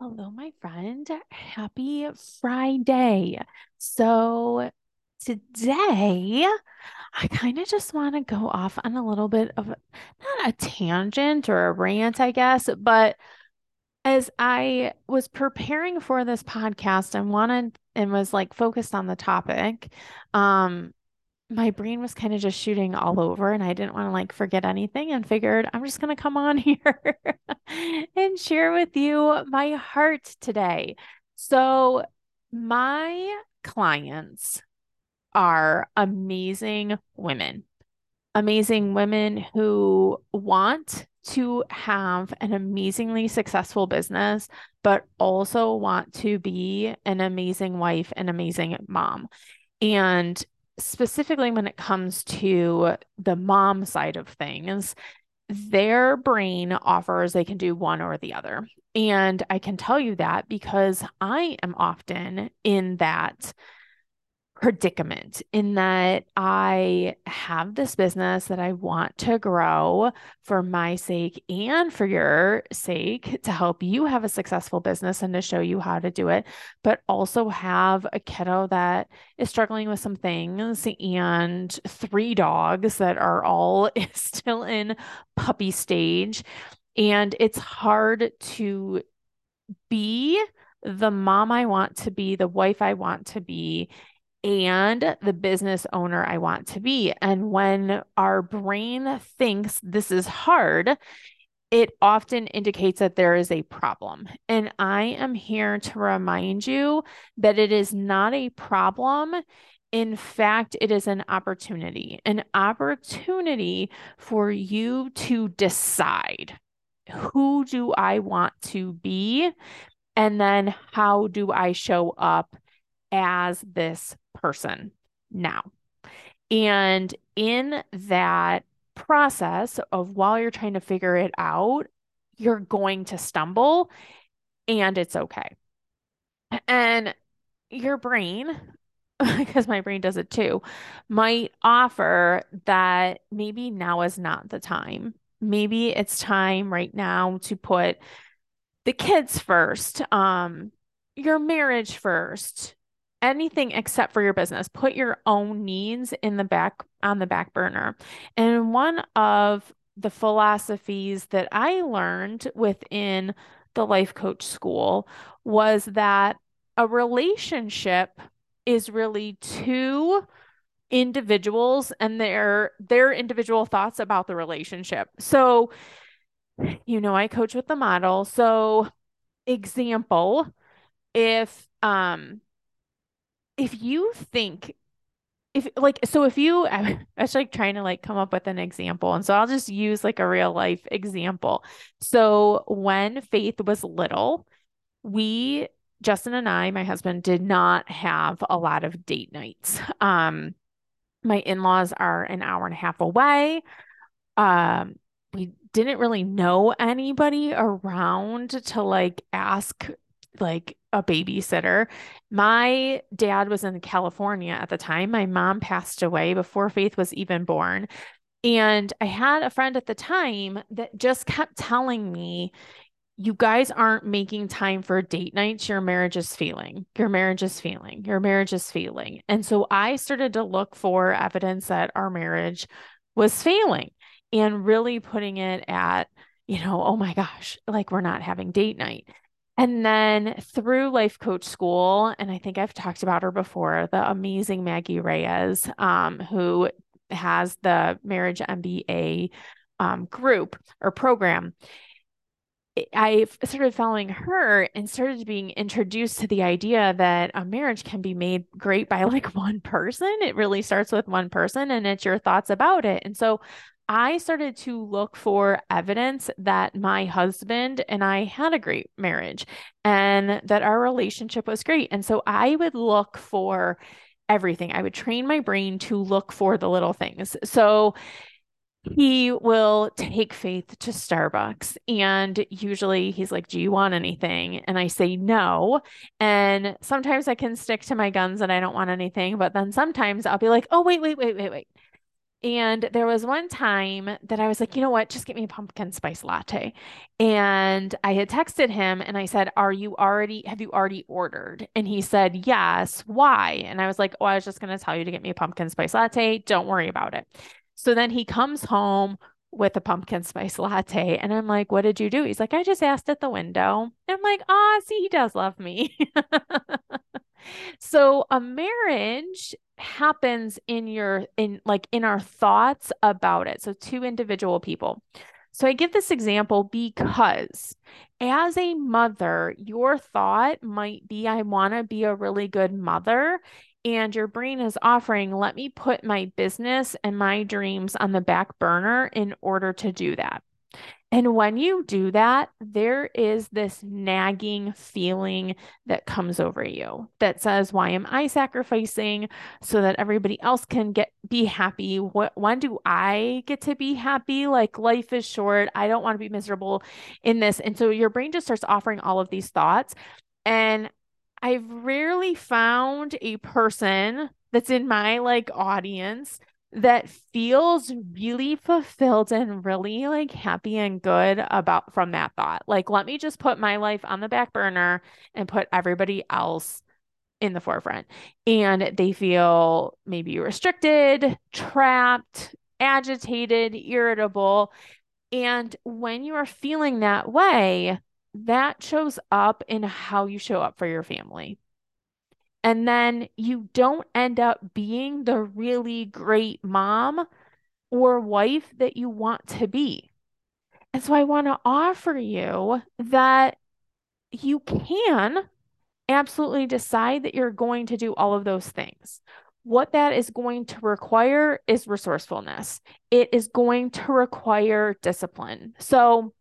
Hello, my friend. Happy Friday. So, today I kind of just want to go off on a little bit of not a tangent or a rant, I guess, but as I was preparing for this podcast and wanted and was like focused on the topic, um, my brain was kind of just shooting all over and I didn't want to like forget anything and figured I'm just going to come on here and share with you my heart today. So, my clients are amazing women, amazing women who want to have an amazingly successful business, but also want to be an amazing wife, an amazing mom. And specifically when it comes to the mom side of things, their brain offers they can do one or the other. And I can tell you that because I am often in that predicament in that I have this business that I want to grow for my sake and for your sake to help you have a successful business and to show you how to do it, but also have a kiddo that is struggling with some things and three dogs that are all still in puppy stage. And it's hard to be the mom I want to be, the wife I want to be, and the business owner I want to be. And when our brain thinks this is hard, it often indicates that there is a problem. And I am here to remind you that it is not a problem. In fact, it is an opportunity, an opportunity for you to decide who do I want to be? And then how do I show up as this person now. And in that process of while you're trying to figure it out, you're going to stumble and it's okay. And your brain, because my brain does it too, might offer that maybe now is not the time. Maybe it's time right now to put the kids first, um, your marriage first, anything except for your business. Put your own needs in the back on the back burner. And one of the philosophies that I learned within the life coach school was that a relationship is really two individuals and their their individual thoughts about the relationship. So you know, I coach with the model. So example, if um if you think if like so if you I was like trying to like come up with an example and so I'll just use like a real life example. So when Faith was little, we Justin and I, my husband, did not have a lot of date nights. Um my in-laws are an hour and a half away. Um we didn't really know anybody around to like ask like a babysitter. My dad was in California at the time. My mom passed away before Faith was even born. And I had a friend at the time that just kept telling me, you guys aren't making time for date nights. Your marriage is failing. Your marriage is failing. Your marriage is failing. And so I started to look for evidence that our marriage was failing and really putting it at, you know, oh my gosh, like we're not having date night. And then through Life Coach School, and I think I've talked about her before, the amazing Maggie Reyes, um, who has the Marriage MBA um, group or program. I started following her and started being introduced to the idea that a marriage can be made great by like one person. It really starts with one person and it's your thoughts about it. And so I started to look for evidence that my husband and I had a great marriage and that our relationship was great. And so I would look for everything. I would train my brain to look for the little things. So he will take Faith to Starbucks. And usually he's like, Do you want anything? And I say no. And sometimes I can stick to my guns and I don't want anything. But then sometimes I'll be like, Oh, wait, wait, wait, wait, wait And there was one time that I was like, you know what, just get me a pumpkin spice latte. And I had texted him and I said, Are you already, have you already ordered? And he said, Yes. Why? And I was like, Oh, I was just going to tell you to get me a pumpkin spice latte. Don't worry about it. So then he comes home with a pumpkin spice latte. And I'm like, What did you do? He's like, I just asked at the window. And I'm like, Ah, see, he does love me. so a marriage happens in your in like in our thoughts about it. So two individual people. So I give this example because as a mother, your thought might be I want to be a really good mother and your brain is offering, let me put my business and my dreams on the back burner in order to do that. And when you do that, there is this nagging feeling that comes over you that says, Why am I sacrificing so that everybody else can get be happy? What when do I get to be happy? Like life is short. I don't want to be miserable in this. And so your brain just starts offering all of these thoughts. And I've rarely found a person that's in my like audience that feels really fulfilled and really like happy and good about from that thought. Like, let me just put my life on the back burner and put everybody else in the forefront. And they feel maybe restricted, trapped, agitated, irritable. And when you are feeling that way, that shows up in how you show up for your family. And then you don't end up being the really great mom or wife that you want to be. And so I want to offer you that you can absolutely decide that you're going to do all of those things. What that is going to require is resourcefulness. It is going to require discipline. So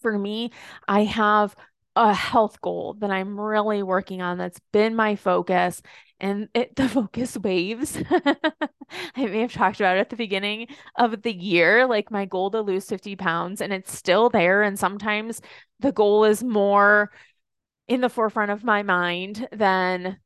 for me, I have a health goal that I'm really working on that's been my focus and it the focus waves. I may have talked about it at the beginning of the year, like my goal to lose 50 pounds, and it's still there. And sometimes the goal is more in the forefront of my mind than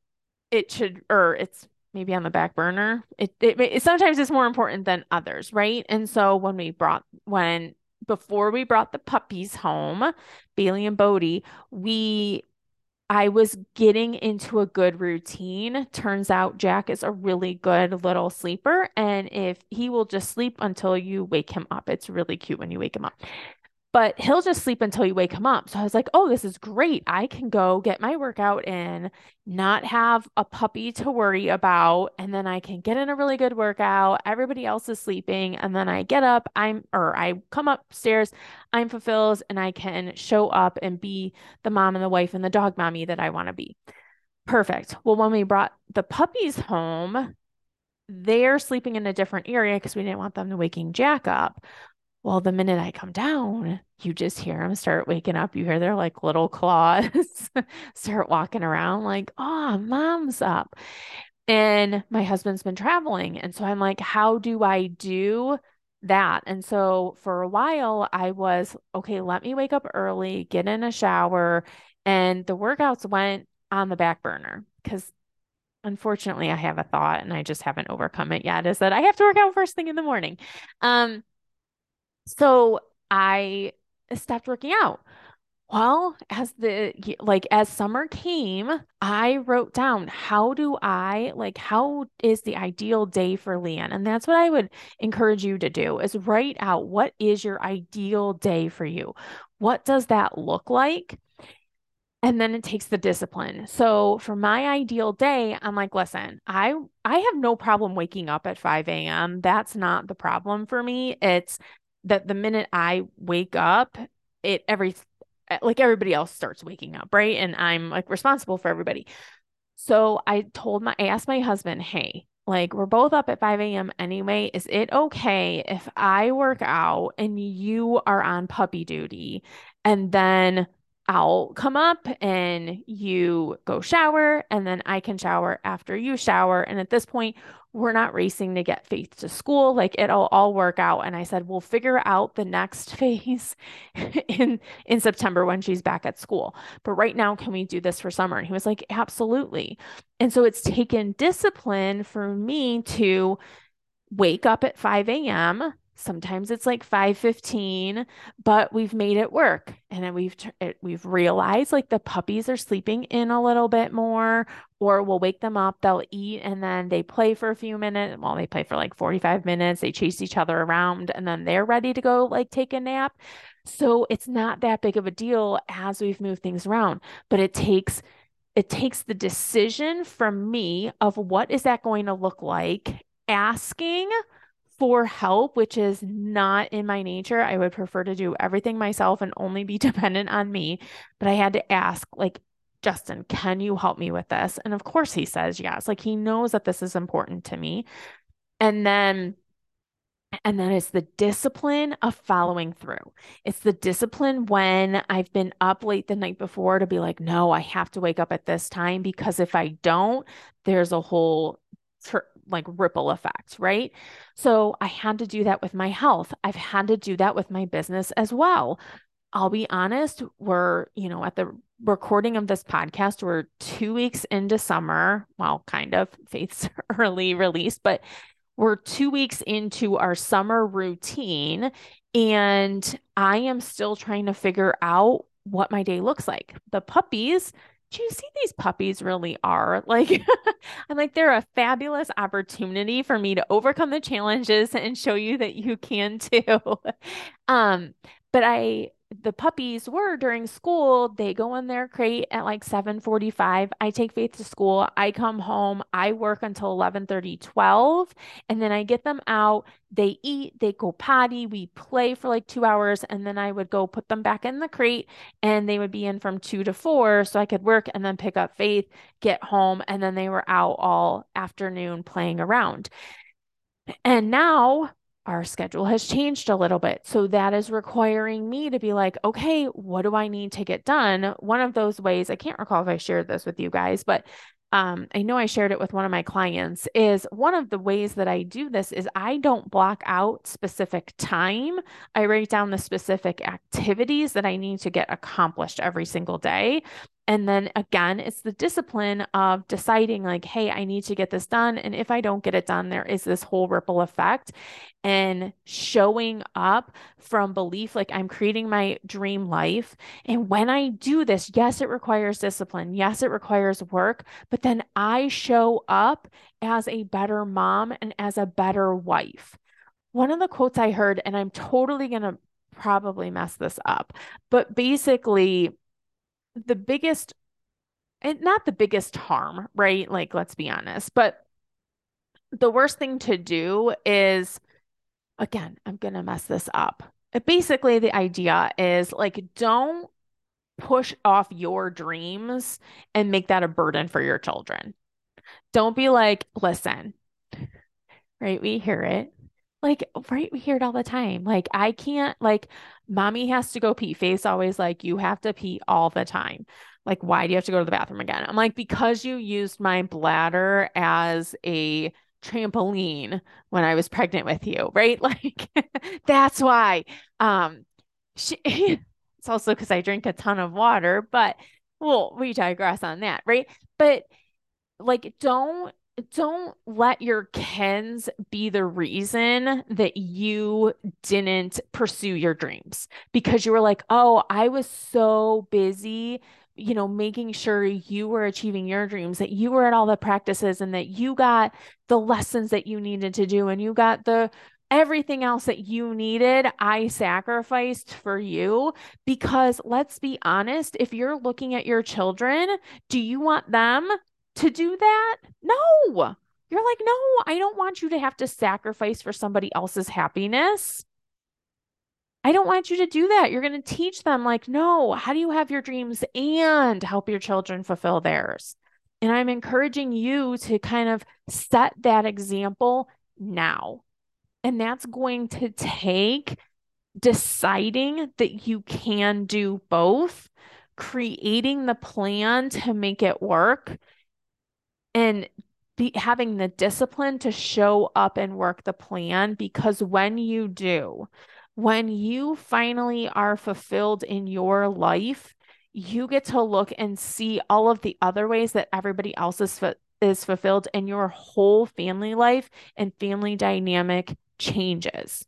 it should, or it's maybe on the back burner. It, it, it sometimes it's more important than others, right? And so when we brought when before we brought the puppies home, Bailey and Bodie, we I was getting into a good routine. Turns out Jack is a really good little sleeper. And if he will just sleep until you wake him up, it's really cute when you wake him up but he'll just sleep until you wake him up. So I was like, oh, this is great. I can go get my workout in, not have a puppy to worry about. And then I can get in a really good workout. Everybody else is sleeping. And then I get up, I'm, or I come upstairs, I'm fulfilled, and I can show up and be the mom and the wife and the dog mommy that I want to be. Perfect. Well, when we brought the puppies home, they're sleeping in a different area because we didn't want them to waking Jack up. Well, the minute I come down, you just hear them start waking up. You hear their like little claws start walking around, like, oh, mom's up. And my husband's been traveling. And so I'm like, how do I do that? And so for a while, I was, okay, let me wake up early, get in a shower. And the workouts went on the back burner because unfortunately I have a thought and I just haven't overcome it yet is that I have to work out first thing in the morning. Um, so I stopped working out. Well, as the like as summer came, I wrote down how do I like how is the ideal day for Leanne? And that's what I would encourage you to do is write out what is your ideal day for you? What does that look like? And then it takes the discipline. So for my ideal day, I'm like, listen, I I have no problem waking up at 5 a.m. That's not the problem for me. It's that the minute I wake up, it every like everybody else starts waking up, right? And I'm like responsible for everybody. So I told my I asked my husband, hey, like we're both up at 5 a.m. anyway. Is it okay if I work out and you are on puppy duty and then I'll come up and you go shower, and then I can shower after you shower. And at this point, we're not racing to get Faith to school. Like it'll all work out. And I said, we'll figure out the next phase in in September when she's back at school. But right now, can we do this for summer? And he was like, absolutely. And so it's taken discipline for me to wake up at 5 a.m. Sometimes it's like 5:15, but we've made it work. And then we've we've realized like the puppies are sleeping in a little bit more or we'll wake them up, they'll eat and then they play for a few minutes. Well, they play for like 45 minutes. They chase each other around and then they're ready to go like take a nap. So it's not that big of a deal as we've moved things around, but it takes it takes the decision from me of what is that going to look like asking for help, which is not in my nature. I would prefer to do everything myself and only be dependent on me. But I had to ask, like, Justin, can you help me with this? And of course he says yes. Like he knows that this is important to me. And then and then it's the discipline of following through. It's the discipline when I've been up late the night before to be like, no, I have to wake up at this time because if I don't, there's a whole like ripple effect, right? So I had to do that with my health. I've had to do that with my business as well. I'll be honest, we're, you know, at the recording of this podcast, we're two weeks into summer. Well, kind of Faith's early release, but we're two weeks into our summer routine, and I am still trying to figure out what my day looks like. The puppies, do you see these puppies really are? Like, I'm like, they're a fabulous opportunity for me to overcome the challenges and show you that you can too. um, but I the puppies were during school they go in their crate at like 7:45 I take Faith to school. I come home. I work until 11:30 12 and then I get them out. They eat. They go potty. We play for like 2 hours and then I would go put them back in the crate and they would be in from 2 to 4 so I could work and then pick up Faith get home and then they were out all afternoon playing around. And now our schedule has changed a little bit. So that is requiring me to be like, okay, what do I need to get done? One of those ways, I can't recall if I shared this with you guys, but um, I know I shared it with one of my clients, is one of the ways that I do this is I don't block out specific time. I write down the specific activities that I need to get accomplished every single day. And then again, it's the discipline of deciding, like, hey, I need to get this done. And if I don't get it done, there is this whole ripple effect and showing up from belief, like I'm creating my dream life. And when I do this, yes, it requires discipline. Yes, it requires work, but then I show up as a better mom and as a better wife. One of the quotes I heard, and I'm totally going to probably mess this up, but basically, the biggest and not the biggest harm, right? Like, let's be honest, but the worst thing to do is, again, I'm going to mess this up. Uh, basically, the idea is like, don't push off your dreams and make that a burden for your children. Don't be like, listen, right? We hear it. Like, right, we hear it all the time. Like, I can't, like, mommy has to go pee. Faith always like, you have to pee all the time. Like, why do you have to go to the bathroom again? I'm like, because you used my bladder as a trampoline when I was pregnant with you, right? Like, that's why. Um, she, it's also because I drink a ton of water, but well, we digress on that, right? But like, don't don't let your kids be the reason that you didn't pursue your dreams because you were like, oh, I was so busy, you know, making sure you were achieving your dreams, that you were at all the practices and that you got the lessons that you needed to do and you got the everything else that you needed, I sacrificed for you. Because let's be honest, if you're looking at your children, do you want them to do that? No. You're like, no, I don't want you to have to sacrifice for somebody else's happiness. I don't want you to do that. You're going to teach them, like, no, how do you have your dreams and help your children fulfill theirs? And I'm encouraging you to kind of set that example now. And that's going to take deciding that you can do both, creating the plan to make it work, and be, having the discipline to show up and work the plan because when you do, when you finally are fulfilled in your life, you get to look and see all of the other ways that everybody else is is fulfilled and your whole family life and family dynamic changes.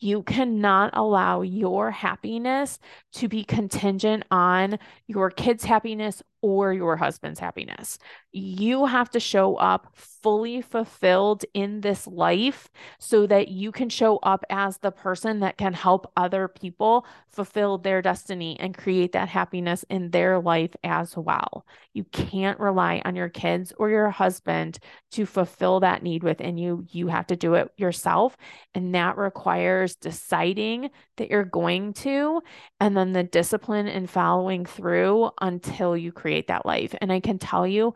You cannot allow your happiness to be contingent on your kids' happiness or your husband's happiness. You have to show up fully fulfilled in this life so that you can show up as the person that can help other people fulfill their destiny and create that happiness in their life as well. You can't rely on your kids or your husband to fulfill that need within you. You have to do it yourself. And that requires deciding that you're going to, and then the discipline and following through until you create that life. And I can tell you,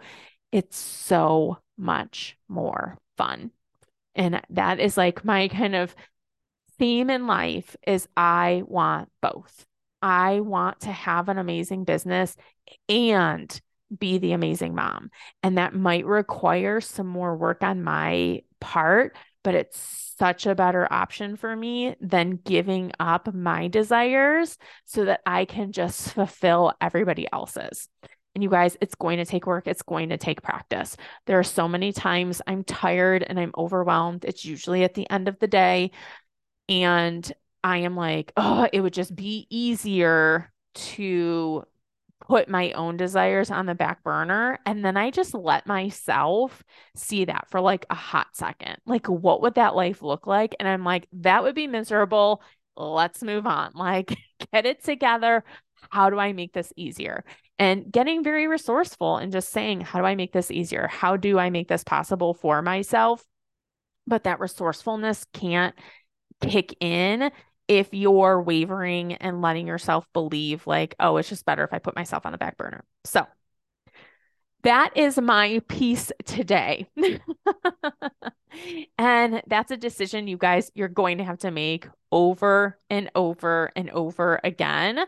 it's so much more fun. And that is like my kind of theme in life is I want both. I want to have an amazing business and be the amazing mom. And that might require some more work on my part, but it's such a better option for me than giving up my desires so that I can just fulfill everybody else's. And you guys, it's going to take work. It's going to take practice. There are so many times I'm tired and I'm overwhelmed. It's usually at the end of the day. And I am like, oh, it would just be easier to put my own desires on the back burner. And then I just let myself see that for like a hot second. Like, what would that life look like? And I'm like, that would be miserable. Let's move on. Like, get it together. How do I make this easier? And getting very resourceful and just saying, how do I make this easier? How do I make this possible for myself? But that resourcefulness can't kick in if you're wavering and letting yourself believe, like, oh, it's just better if I put myself on the back burner. So that is my piece today. and that's a decision you guys, you're going to have to make over and over and over again.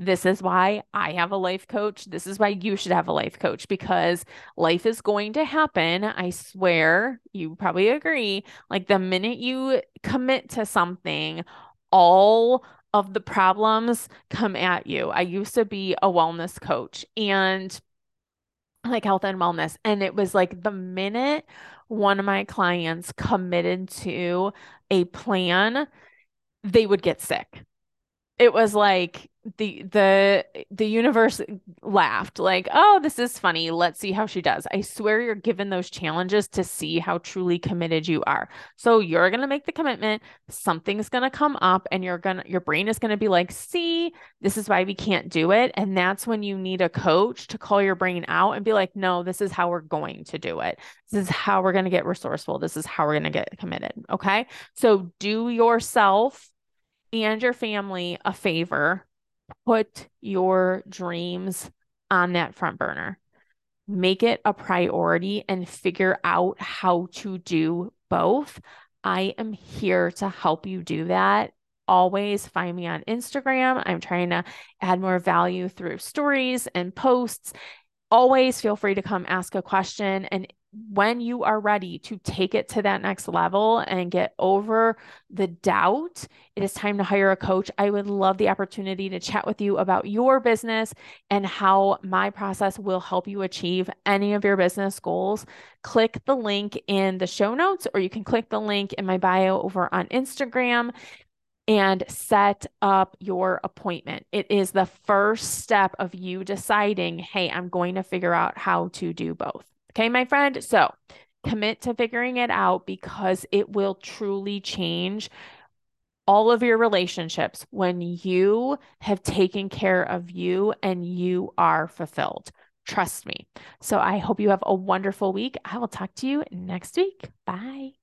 This is why I have a life coach. This is why you should have a life coach because life is going to happen. I swear, you probably agree. Like the minute you commit to something, all of the problems come at you. I used to be a wellness coach and like health and wellness. And it was like the minute one of my clients committed to a plan, they would get sick. It was like the the the universe laughed like oh this is funny. Let's see how she does. I swear you're given those challenges to see how truly committed you are. So you're going to make the commitment something's going to come up and you're going to your brain is going to be like see this is why we can't do it. And that's when you need a coach to call your brain out and be like no this is how we're going to do it. This is how we're going to get resourceful. This is how we're going to get committed. Okay? So do yourself and your family a favor put your dreams on that front burner. Make it a priority and figure out how to do both. I am here to help you do that. Always find me on Instagram. I'm trying to add more value through stories and posts. Always feel free to come ask a question. And when you are ready to take it to that next level and get over the doubt, it is time to hire a coach. I would love the opportunity to chat with you about your business and how my process will help you achieve any of your business goals. Click the link in the show notes, or you can click the link in my bio over on Instagram and set up your appointment. It is the first step of you deciding, hey, I'm going to figure out how to do both. Okay, my friend. So commit to figuring it out because it will truly change all of your relationships when you have taken care of you and you are fulfilled. Trust me. So I hope you have a wonderful week. I will talk to you next week. Bye.